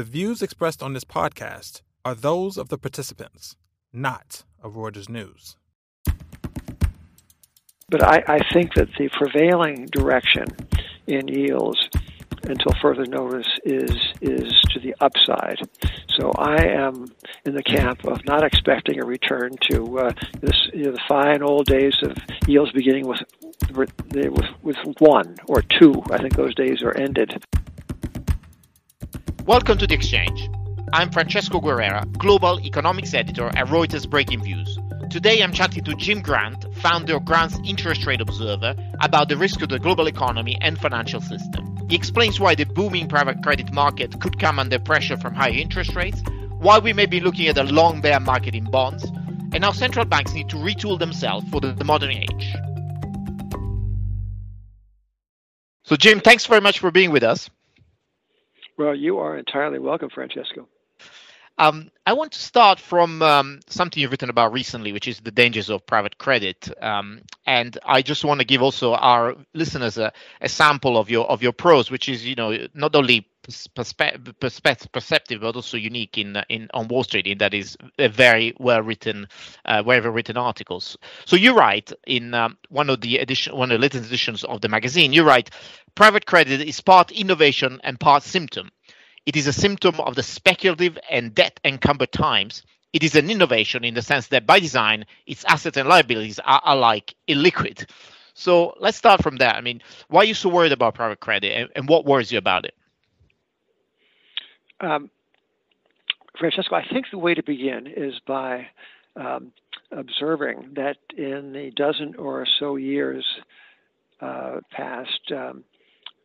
The views expressed on this podcast are those of the participants, not of Reuters News. But I, I think that the prevailing direction in yields until further notice is is to the upside. So I am in the camp of not expecting a return to uh, this you know, the fine old days of yields beginning with with with one or two. I think those days are ended. Welcome to the Exchange. I'm Francesco Guerrera, Global Economics Editor at Reuters Breakingviews. Today I'm chatting to Jim Grant, founder of Grant's Interest Rate Observer, about the risk of the global economy and financial system. He explains why the booming private credit market could come under pressure from higher interest rates, why we may be looking at a long bear market in bonds, and how central banks need to retool themselves for the, the modern age. So, Jim, thanks very much for being with us. Well, you are entirely welcome, Francesco. Um, I want to start from um, something you've written about recently, which is the dangers of private credit. Um, and I just want to give also our listeners a, a, sample of your of your prose, which is you know not only perspe- perspe- perceptive but also unique in in on Wall Street. In that is a very well written, uh, well written articles. So you write in um, one of the edition, one of the latest editions of the magazine. You write, private credit is part innovation and part symptom it is a symptom of the speculative and debt encumbered times. It is an innovation in the sense that by design, its assets and liabilities are alike illiquid. So let's start from that. I mean, why are you so worried about private credit and, and what worries you about it? Um, Francesco, I think the way to begin is by um, observing that in the dozen or so years uh, past, um,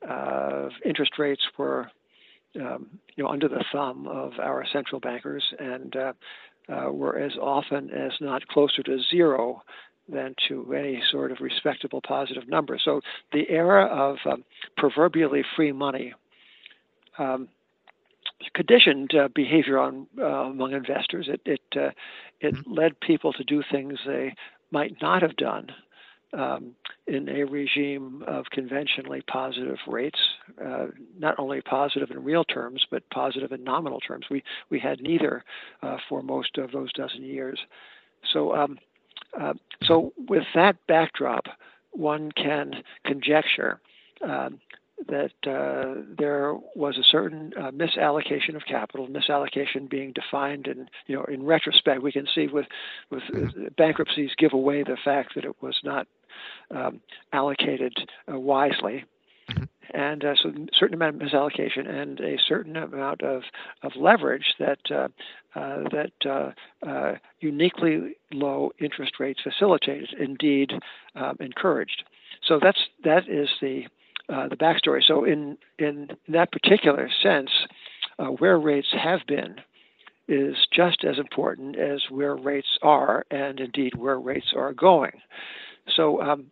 uh, interest rates were um, you know, under the thumb of our central bankers, and uh, uh, were as often as not closer to zero than to any sort of respectable positive number. So the era of um, proverbially free money um, conditioned uh, behavior on uh, among investors. It it uh, it mm-hmm. led people to do things they might not have done um, in a regime of conventionally positive rates, uh, not only positive in real terms, but positive in nominal terms. We, we had neither uh, for most of those dozen years. So, um, uh, so with that backdrop, one can conjecture um, that uh, there was a certain uh, misallocation of capital, misallocation being defined in you know in retrospect we can see with with mm-hmm. bankruptcies give away the fact that it was not um, allocated uh, wisely. Mm-hmm. And uh, so, a certain amount of misallocation and a certain amount of, of leverage that uh, uh that uh, uh, uniquely low interest rates facilitated, indeed um, encouraged. So that's that is the the backstory. So in in that particular sense, where rates have been is just as important as where rates are, and indeed where rates are going. So um,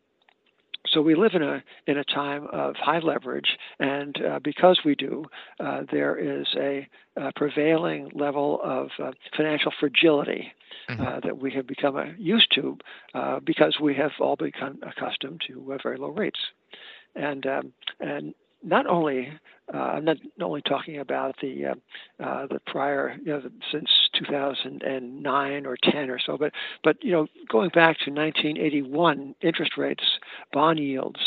so we live in a in a time of high leverage, and uh, because we do, uh, there is a, a, prevailing level of uh, financial fragility mm-hmm. Uh, that we have become uh, used to uh, because we have all become accustomed to very low rates, and um, and not only uh, I'm not only talking about the uh, uh, the prior, you know, the, since 2009 or 10 or so, but but you know, going back to 1981, interest rates, bond yields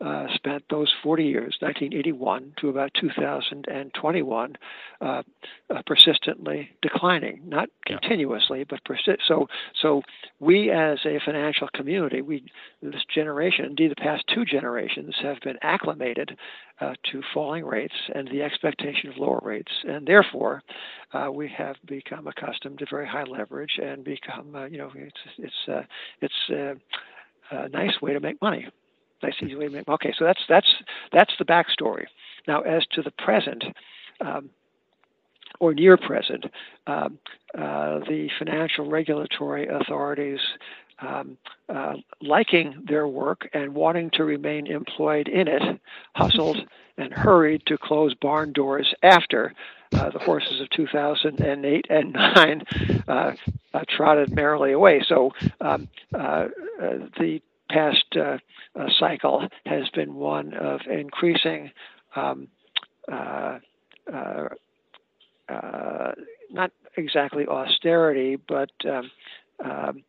uh, spent those 40 years, 1981 to about 2021, uh, uh, persistently declining, not yeah. continuously, but persist. So, so we as a financial community, we this generation, indeed the past two generations, have been acclimated uh, to falling rates and the expectation of lower rates, and therefore uh, we have become accustomed to very high leverage and become, uh, you know, it's it's it's a nice way to make money. I see. Wait a minute. Okay, so that's that's that's the backstory. Now, as to the present. Um, or near present, um, uh, the financial regulatory authorities um, uh, liking their work and wanting to remain employed in it, hustled and hurried to close barn doors after uh, the horses of 2008 and 9 uh, uh, trotted merrily away. So um, uh, the past uh, uh, cycle has been one of increasing um, uh, uh exactly austerity, but um, um,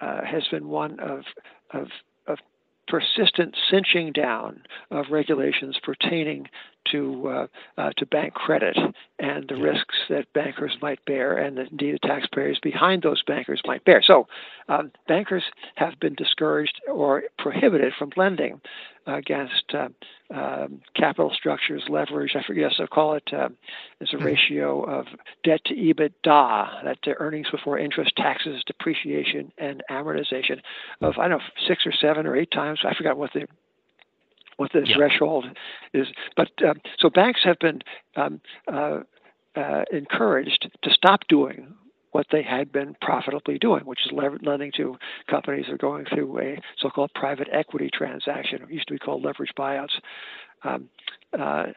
uh, has been one of, of, of persistent cinching down of regulations pertaining to uh, uh, to bank credit and the risks that bankers might bear, and indeed the taxpayers behind those bankers might bear. So, um, bankers have been discouraged or prohibited from lending against uh, um, capital structures, leverage. I forget, so call it uh, it's a hmm. ratio of debt to EBITDA, that to earnings before interest, taxes, depreciation, and amortization of I don't know six or seven or eight times. I forgot what the what the threshold is. But uh, so banks have been um, uh, uh, encouraged to stop doing what they had been profitably doing, which is lending to companies that are going through a so-called private equity transaction. It used to be called leverage buyouts. Um, uh,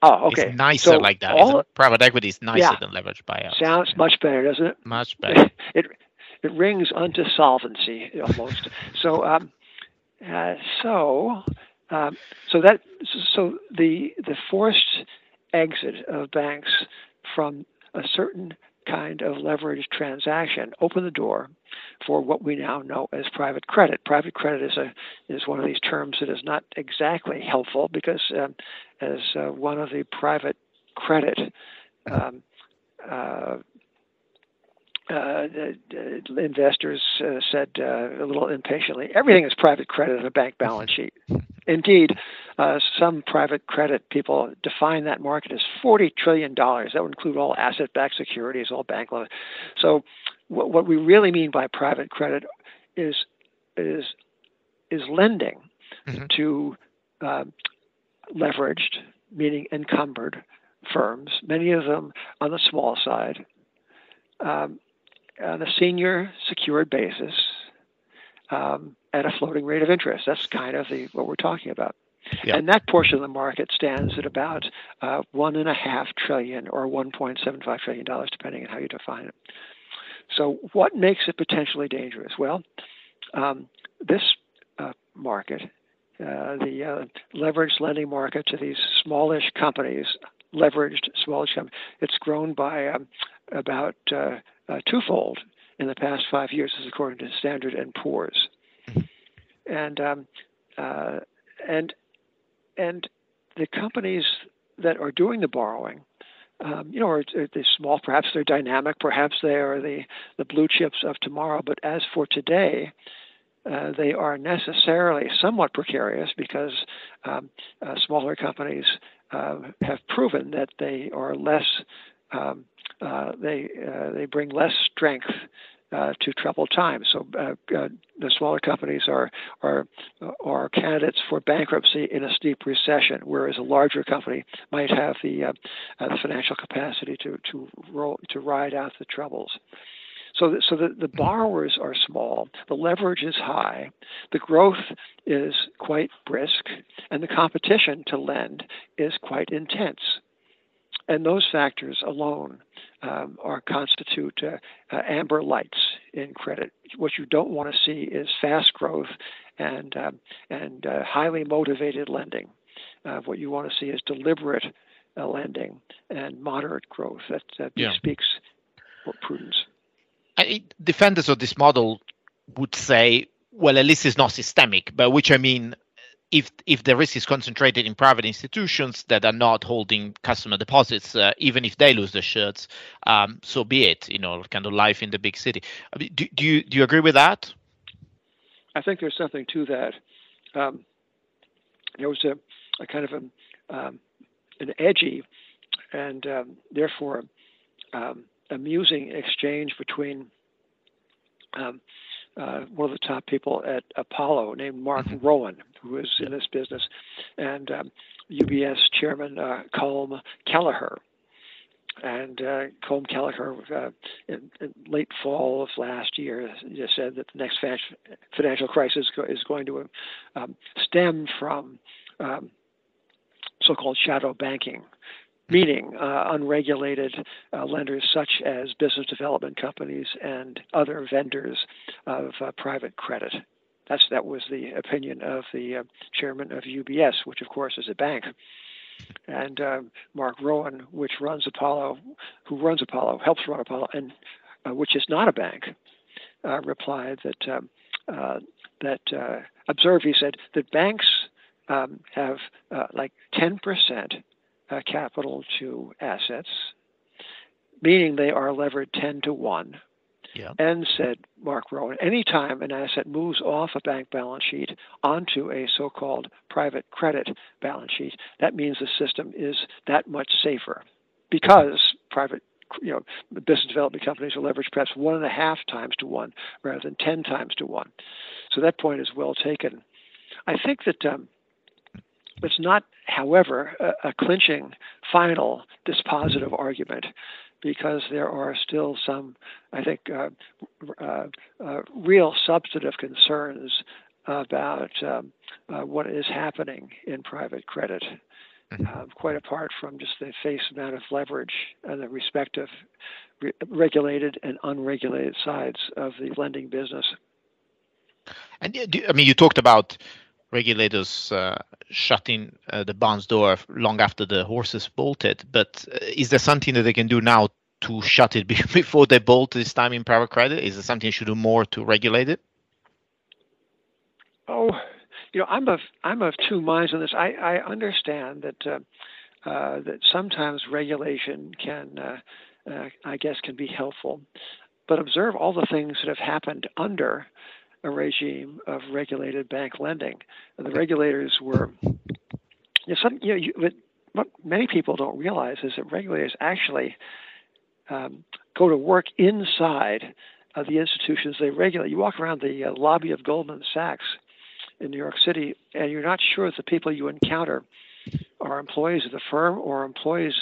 oh, okay. It's nicer so like that. All, private equity is nicer yeah, than leverage buyouts. Sounds yeah. much better, doesn't it? Much better. it it rings unto solvency almost. so um, uh, so um, so that so the the forced exit of banks from a certain kind of leveraged transaction opened the door for what we now know as private credit. Private credit is a is one of these terms that is not exactly helpful because um, as uh, one of the private credit um, uh, uh, investors uh, said uh, a little impatiently, everything is private credit in a bank balance sheet. Indeed, uh, some private credit people define that market as $40 trillion. That would include all asset backed securities, all bank loans. So, what, what we really mean by private credit is, is, is lending mm-hmm. to uh, leveraged, meaning encumbered firms, many of them on the small side, um, on a senior secured basis um, at a floating rate of interest. That's kind of the what we're talking about. Yep. And that portion of the market stands at about uh, one and a half trillion or 1.75 trillion dollars, depending on how you define it. So, what makes it potentially dangerous? Well, um, this uh, market, uh, the uh, leveraged lending market to these smallish companies, leveraged smallish companies, it's grown by um, about uh, uh, twofold in the past five years, is according to Standard and Poor's. And um, uh, and and the companies that are doing the borrowing, um, you know, are, are they small? Perhaps they're dynamic. Perhaps they are the the blue chips of tomorrow. But as for today, uh, they are necessarily somewhat precarious because um, uh, smaller companies uh, have proven that they are less um, uh, they uh, they bring less strength uh, to troubled times. So uh, uh, the smaller companies are are are candidates for bankruptcy in a steep recession, whereas a larger company might have the the financial capacity to to roll to ride out the troubles. So, the, so the, the borrowers are small, the leverage is high, the growth is quite brisk, and the competition to lend is quite intense. And those factors alone um, are constitute uh, uh, amber lights in credit. What you don't want to see is fast growth and um, and uh, highly motivated lending. Uh, what you want to see is deliberate uh, lending and moderate growth that, that yeah. speaks for prudence. I, defenders of this model would say, well, at least it's not systemic, by which I mean if if the risk is concentrated in private institutions that are not holding customer deposits, uh, even if they lose their shirts, um, so be it. You know, kind of life in the big city. Do, do you do you agree with that? I think there's something to that. Um, there was a, a kind of a, um, an edgy and um, therefore um, amusing exchange between um, uh, one of the top people at Apollo named Mark mm-hmm. Rowan, who is in this business, and um, UBS chairman uh, Colm Kelleher. And uh, Colm Kelleher, uh, in, in, late fall of last year, just said that the next financial crisis is going to um, stem from um, so-called shadow banking, meaning uh, unregulated uh, lenders such as business development companies and other vendors of uh, private credit. That's that was the opinion of the uh, chairman of UBS, which of course is a bank. And uh, Mark Rowan, which runs Apollo, who runs Apollo, helps run Apollo, and uh, which is not a bank, replied that um, that observe. He said that banks um, have like 10 percent capital to assets, meaning they are levered 10 to one yeah. And said Mark Rowan, anytime an asset moves off a bank balance sheet onto a so called private credit balance sheet, that means the system is that much safer because private you know, business development companies are leveraged perhaps one and a half times to one rather than 10 times to one. So that point is well taken. I think that um, it's not, however, a, a clinching final dispositive argument because there are still some, I think, uh, uh, uh, real substantive concerns about um, uh, what is happening in private credit, mm-hmm. um, quite apart from just the face amount of leverage and the respective re- regulated and unregulated sides of the lending business. And I mean, you talked about regulators uh, shutting uh, the barn's door long after the horses bolted. But uh, is there something that they can do now to shut it before they bolt this time in private credit? Is there something you should do more to regulate it? Oh, you know, I'm of I'm of two minds on this. I, I understand that uh, uh, that sometimes regulation can, uh, uh I guess, can be helpful, but observe all the things that have happened under a regime of regulated bank lending. And the regulators were, you know, some, you know, you, what many people don't realize is that regulators actually um, go to work inside of the institutions they regulate. You walk around the uh, lobby of Goldman Sachs in New York City, and you're not sure if the people you encounter are employees of the firm or employees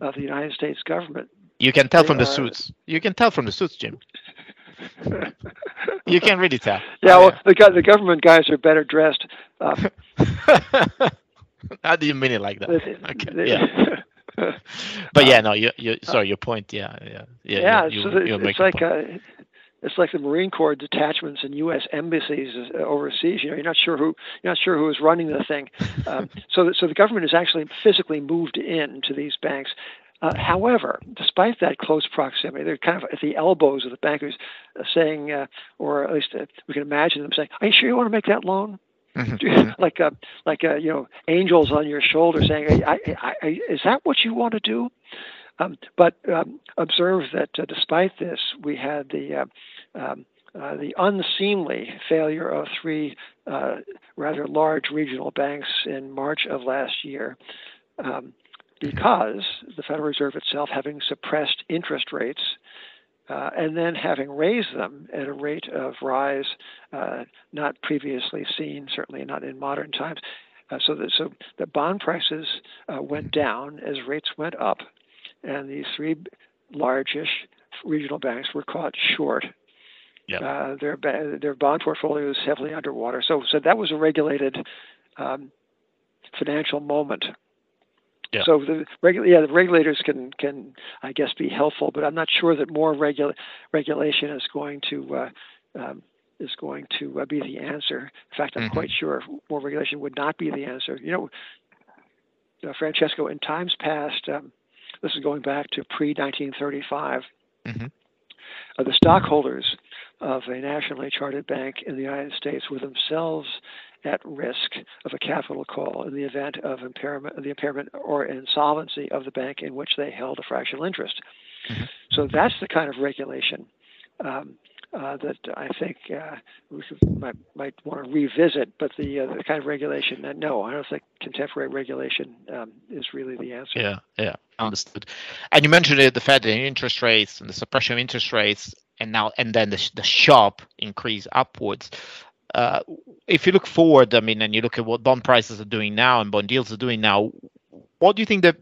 of the United States government. You can tell they from the suits. You can tell from the suits, Jim. You can really tell. Yeah, well, the the government guys are better dressed. Uh, How do you mean it like that? Okay. yeah. but yeah, no, you, you, sorry, your point, yeah, yeah, yeah. Yeah, you, so the, it's like uh, it's like the Marine Corps detachments and U.S. embassies uh, overseas. You know, you're not sure who you're not sure who is running the thing. Um, so, so the government has actually physically moved in to these banks. Uh, however, despite that close proximity, they're kind of at the elbows of the bankers, uh, saying, uh, or at least uh, we can imagine them saying, "Are you sure you want to make that loan?" Mm-hmm. like uh, like uh, you know, angels on your shoulder saying, I, I, I, "Is that what you want to do?" Um, but um, observe that uh, despite this, we had the uh, um, uh, the unseemly failure of three uh, rather large regional banks in March of last year. Because the Federal Reserve itself, having suppressed interest rates uh, and then having raised them at a rate of rise uh, not previously seen, certainly not in modern times. Uh, so, that, so the bond prices uh, went down as rates went up, and these three largest regional banks were caught short. Yep. Uh, their their bond portfolio is heavily underwater. So, so that was a regulated um, financial moment yeah. So the regula- yeah, the regulators can can I guess be helpful, but I'm not sure that more regula- regulation is going to uh, um, is going to uh, be the answer. In fact, I'm mm-hmm. quite sure more regulation would not be the answer. You know, uh, Francesco, in times past, um, this is going back to pre 1935. Mm-hmm. Uh, the stockholders of a nationally chartered bank in the United States were themselves at risk of a capital call in the event of impairment, the impairment or insolvency of the bank in which they held a fractional interest. Mm-hmm. So that's the kind of regulation um, uh, that I think uh, we might, might want to revisit. But the, uh, the kind of regulation that no, I don't think contemporary regulation um, is really the answer. Yeah, yeah, understood. And you mentioned it, the Fed and interest rates and the suppression of interest rates, and now and then the, the sharp increase upwards. Uh, if you look forward, I mean, and you look at what bond prices are doing now and bond deals are doing now, what do you think the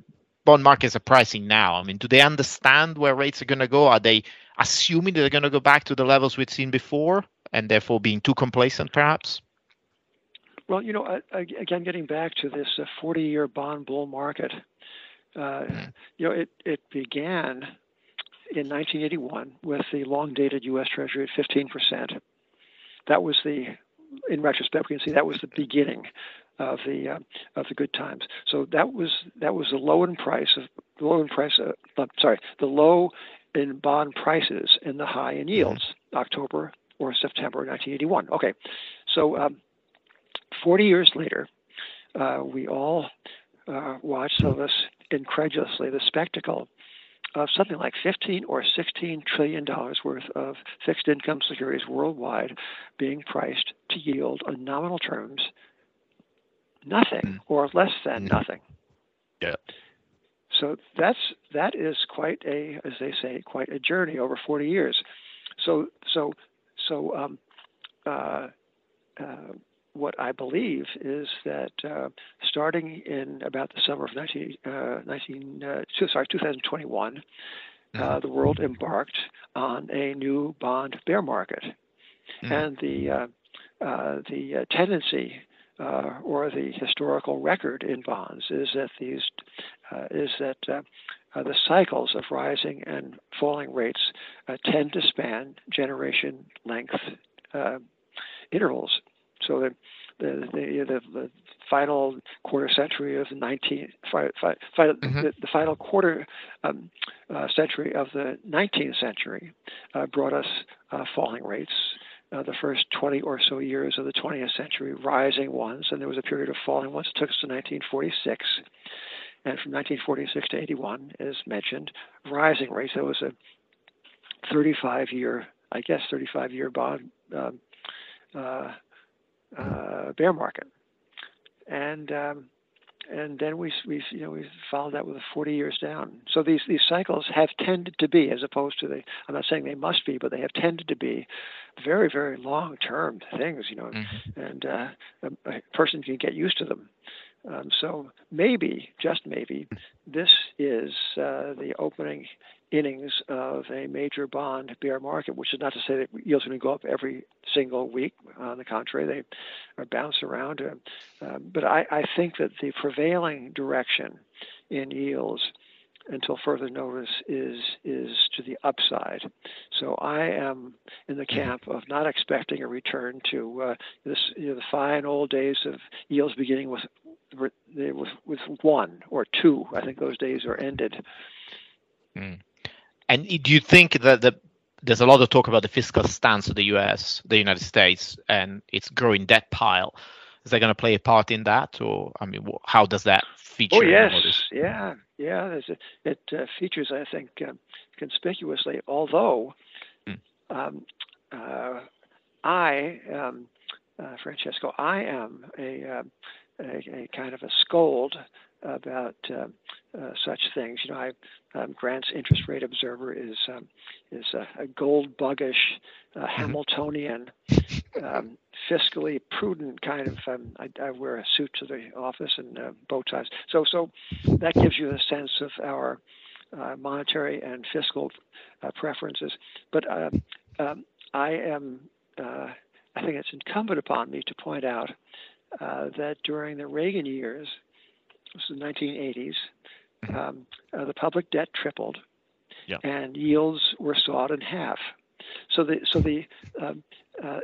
bond markets are pricing now? I mean, do they understand where rates are going to go? Are they assuming that they're going to go back to the levels we've seen before, and therefore being too complacent, perhaps? Well, you know, again, getting back to this 40-year uh, bond bull market, uh, mm. you know, it it began in 1981 with the long-dated U.S. Treasury at 15 percent that was the, in retrospect, we can see that was the beginning of the uh, of the good times. So that was that was the low in price of the low in price. Uh, sorry, the low in bond prices and the high in yields. October or September 1981. Okay, so um, 40 years later, uh, we all uh, watched some of us incredulously the spectacle of something like 15 or 16 trillion dollars worth of fixed income securities worldwide being priced to yield in nominal terms nothing mm. or less than mm. nothing. Yeah. So that's that is quite a, as they say, quite a journey over 40 years. So so so um, uh, uh, what I believe is that uh, starting in about the summer of 19, uh, 19 uh, sorry 2021, uh, mm-hmm. the world embarked on a new bond bear market, mm-hmm. and the the tendency uh, or the historical record in bonds is that these uh, is that uh, uh the cycles of rising and falling rates uh, tend to span generation length uh, intervals. So the the, the, the final quarter century of the 19th, fi, fi, mm-hmm. the, the, final quarter um, century of the 19th century brought us falling rates uh, the first 20 or so years of the 20th century, rising ones, and there was a period of falling ones. It took us to 1946. And from 1946 to 81, as mentioned, rising rates. That was a 35 year, I guess, 35 year bond um, uh, uh, bear market. And um, and then we we you know we followed that with 40 years down. So these these cycles have tended to be, as opposed to the I'm not saying they must be, but they have tended to be very very long term things. You know, mm-hmm. and uh, a, a, person can get used to them. Um, so maybe, just maybe, this is uh, the opening innings of a major bond bear market, which is not to say that yields are going to go up every single week. On the contrary, they are bounce around. Uh, uh, but I, I think that the prevailing direction in yields until further notice is is to the upside. So I am in the camp of not expecting a return to uh, this you know, the fine old days of yields beginning with with with one or two. I think those days are ended. Mm. And do you think that the there's a lot of talk about the fiscal stance of the U.S., the United States, and its growing debt pile. Is that going to play a part in that, or I mean, how does that feature? Oh yes, yeah, yeah. A, it uh, features, I think, uh, conspicuously. Although mm. um, uh, I, um, uh, Francesco, I am a, uh, a, a kind of a scold about uh, uh, such things. You know, I, um, Grant's interest rate observer is um, is a, a gold buggish uh, mm-hmm. Hamiltonian, um, fiscally prudent kind of. Um, I, I, wear a suit to the office and uh, bow ties. So so that gives you a sense of our uh, monetary and fiscal uh, preferences. But um, um, I am. I think it's incumbent upon me to point out that during the Reagan years, this is the 1980s. Mm-hmm. Um, uh, the public debt tripled, and yields were sawed in half. So the so the um, uh,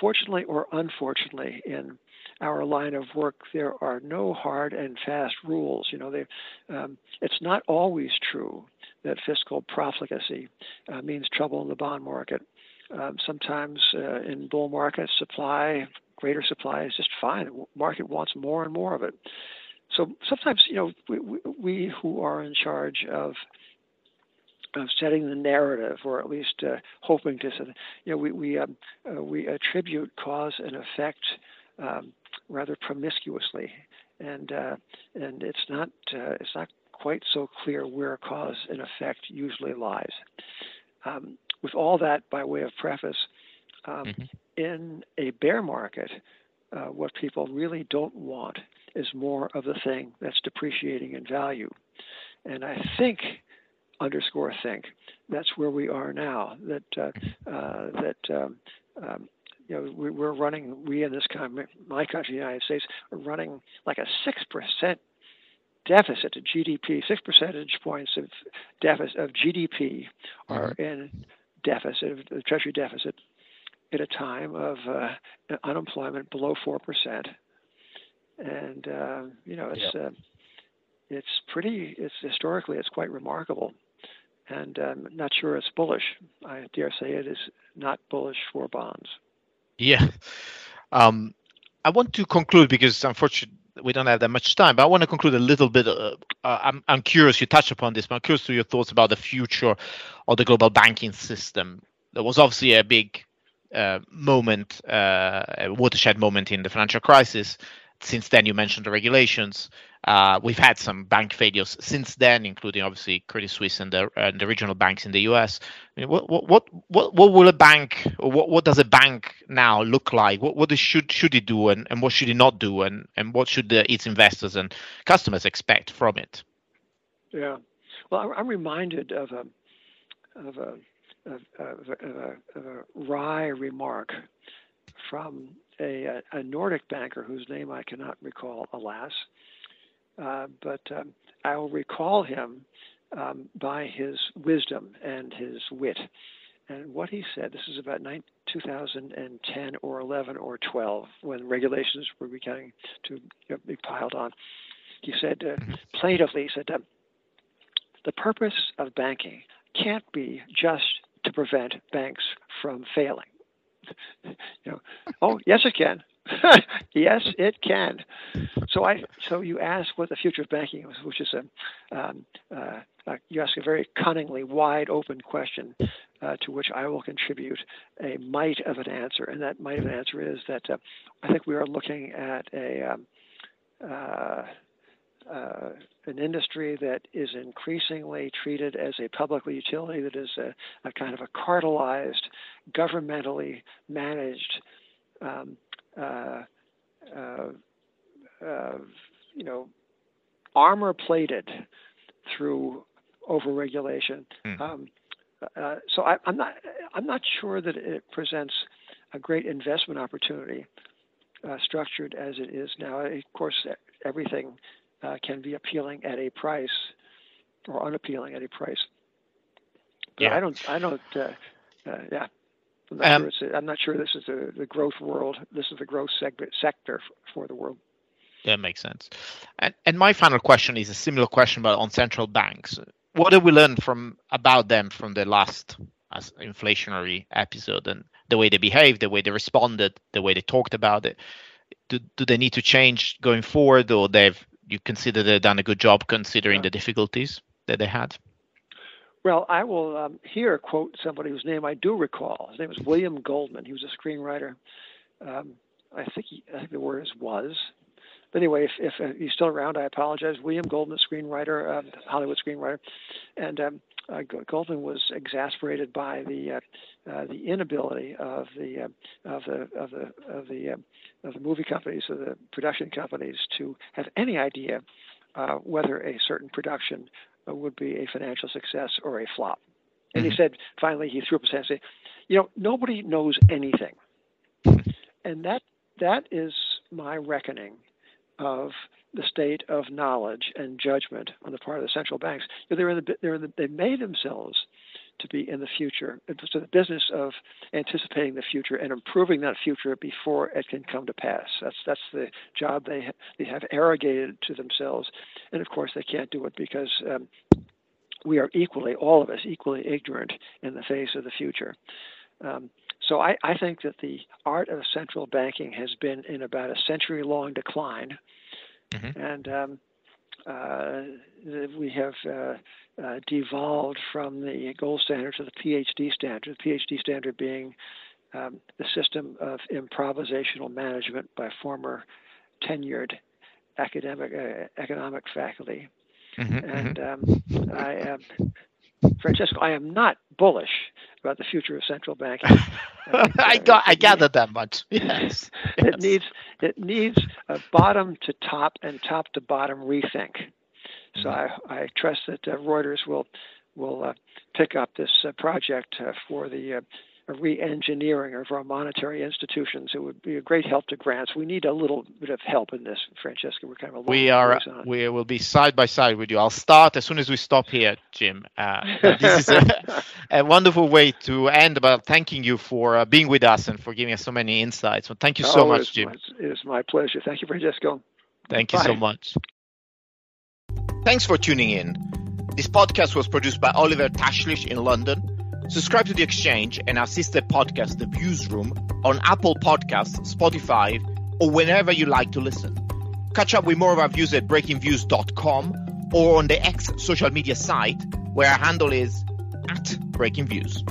fortunately or unfortunately in our line of work there are no hard and fast rules. You know, they, um, it's not always true that fiscal profligacy uh, means trouble in the bond market. Um, sometimes uh, in bull markets, supply, greater supply is just fine. The market wants more and more of it so sometimes you know we, we who are in charge of of setting the narrative, or at least uh, hoping to, set, you know, we we um, uh, we attribute cause and effect um, rather promiscuously, and uh, and it's not uh, it's not quite so clear where cause and effect usually lies. Um, with all that by way of preface, um, mm-hmm. in a bear market, uh, what people really don't want is more of the thing that's depreciating in value. And I think, underscore think, that's where we are now. That uh, uh, that um, um, you know we, are running. We in this country, my country, the United States, are running like a six percent deficit to GDP. Six percentage points of deficit of GDP are mm-hmm. in deficit, the Treasury deficit, at a time of uh, unemployment below four percent and uh, you know it's uh, it's pretty. It's historically it's quite remarkable, and I'm not sure it's bullish. I dare say it is not bullish for bonds. Yeah. Um, I want to conclude because unfortunately we don't have that much time, but I want to conclude a little bit. Uh, uh, I'm, I'm curious, you touched upon this, but I'm curious to your thoughts about the future of the global banking system. There was obviously a big uh, moment, uh, a watershed moment in the financial crisis. Since then, you mentioned the regulations. Uh, we've had some bank failures since then, including obviously Credit Suisse and the, and the regional banks in the U.S. I mean, what, what what what will a bank or what, what does a bank now look like? What what should should it do and, and what should it not do and, and what should the, its investors and customers expect from it? Yeah, well, I'm reminded of a of a of, of, of, a, of a wry remark from a, a Nordic banker whose name I cannot recall, alas. Uh, but um, I will recall him um, by his wisdom and his wit. And what he said, this is about 2010 or 11 or 12, when regulations were beginning to be piled on. He said, uh, mm-hmm. plaintively, he said, uh, the purpose of banking can't be just to prevent banks from failing. you know, oh yes, it can. yes, it can. So I so you ask what the future of banking is, which is a um, uh, uh, you ask a very cunningly wide open question uh, to which I will contribute a mite of an answer, and that mite of an answer is that uh, I think we are looking at a um, uh, uh, an industry that is increasingly treated as a public utility that is a, a kind of a cartelized, governmentally managed, um, you know, armor plated through overregulation. Mm. Um, uh, so I, am not I'm not sure that it presents a great investment opportunity uh, structured as it is now. Of course, everything uh, can be appealing at a price or unappealing at a price. But yeah. I don't, I don't, uh, uh, yeah. I'm not, um, sure a, I'm not, sure this is a, the growth world. This is the growth segment, sector for the world. That makes sense. And, and my final question is a similar question, but on central banks. What did we learn from about them from the last inflationary episode and the way they behaved, the way they responded, the way they talked about it? Do, do they need to change going forward, or they've you consider they've done a good job considering yeah. the difficulties that they had? Well, I will um, here quote somebody whose name I do recall. His name was William Goldman. He was a screenwriter. Um, I think he, I think the word is was. But anyway, if, if uh, he's still around, I apologize. William Goldman, screenwriter, uh, Hollywood screenwriter, and um, uh, Goldman was exasperated by the uh, uh, the inability of the uh, of the of the of the uh, of the movie companies, of the production companies, to have any idea uh, whether a certain production would be a financial success or a flop. And he mm-hmm. said, finally, he threw up his hand and said, "You know, nobody knows anything," and that that is my reckoning of the state of knowledge and judgment on the part of the central banks. They're in the, they're in the, they made themselves to be in the future. So the business of anticipating the future and improving that future before it can come to pass. That's that's the job they they have arrogated to themselves, and of course they can't do it because. Um, we are equally, all of us, equally ignorant in the face of the future. Um, so I, I, think that the art of central banking has been in about a century long decline mm-hmm. and um, we have uh, uh, devolved from the gold standard to the PhD standard. The PhD standard being um, the system of improvisational management by former tenured academic uh, economic faculty. Mm-hmm, and mm-hmm. Um, I um, Francesco, I am not bullish about the future of central banking. I, I got, I gathered that much. Yes. it yes. needs it needs a bottom to top and top to bottom rethink. So mm-hmm. I, I trust that uh, Reuters will will uh, pick up this uh, project uh, for the uh, re-engineering of our monetary institutions. It would be a great help to Grant's. We need a little bit of help in this, Francesca. We're kind of we are we will be side by side with you. I'll start as soon as we stop here, Jim. Uh, this is a, a, wonderful way to end. But thanking you for uh, being with us and for giving us so many insights. So thank you so oh, much, Jim. My, it is my pleasure. Thank you, Francesco. Thank you Bye. so much. Thanks for tuning in. This podcast was produced by Oliver Tashlish in London. Subscribe to The Exchange and our sister podcast, The Viewsroom, on Apple Podcasts, Spotify, or whenever you like to listen. Catch up with more of our views at breakingviews.com or on the X social media site, where our handle is at Breakingviews.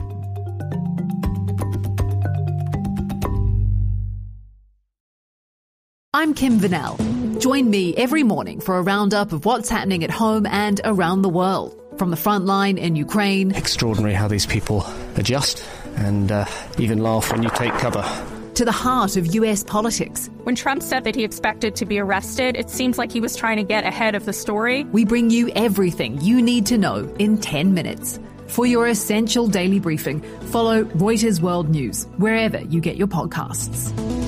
I'm Kim Vanell. Join me every morning for a roundup of what's happening at home and around the world. From the front line in Ukraine extraordinary how these people adjust and uh, even laugh when you take cover. to the heart of US politics. When Trump said that he expected to be arrested, it seems like he was trying to get ahead of the story. We bring you everything you need to know in 10 minutes. For your essential daily briefing, follow Reuters World News wherever you get your podcasts.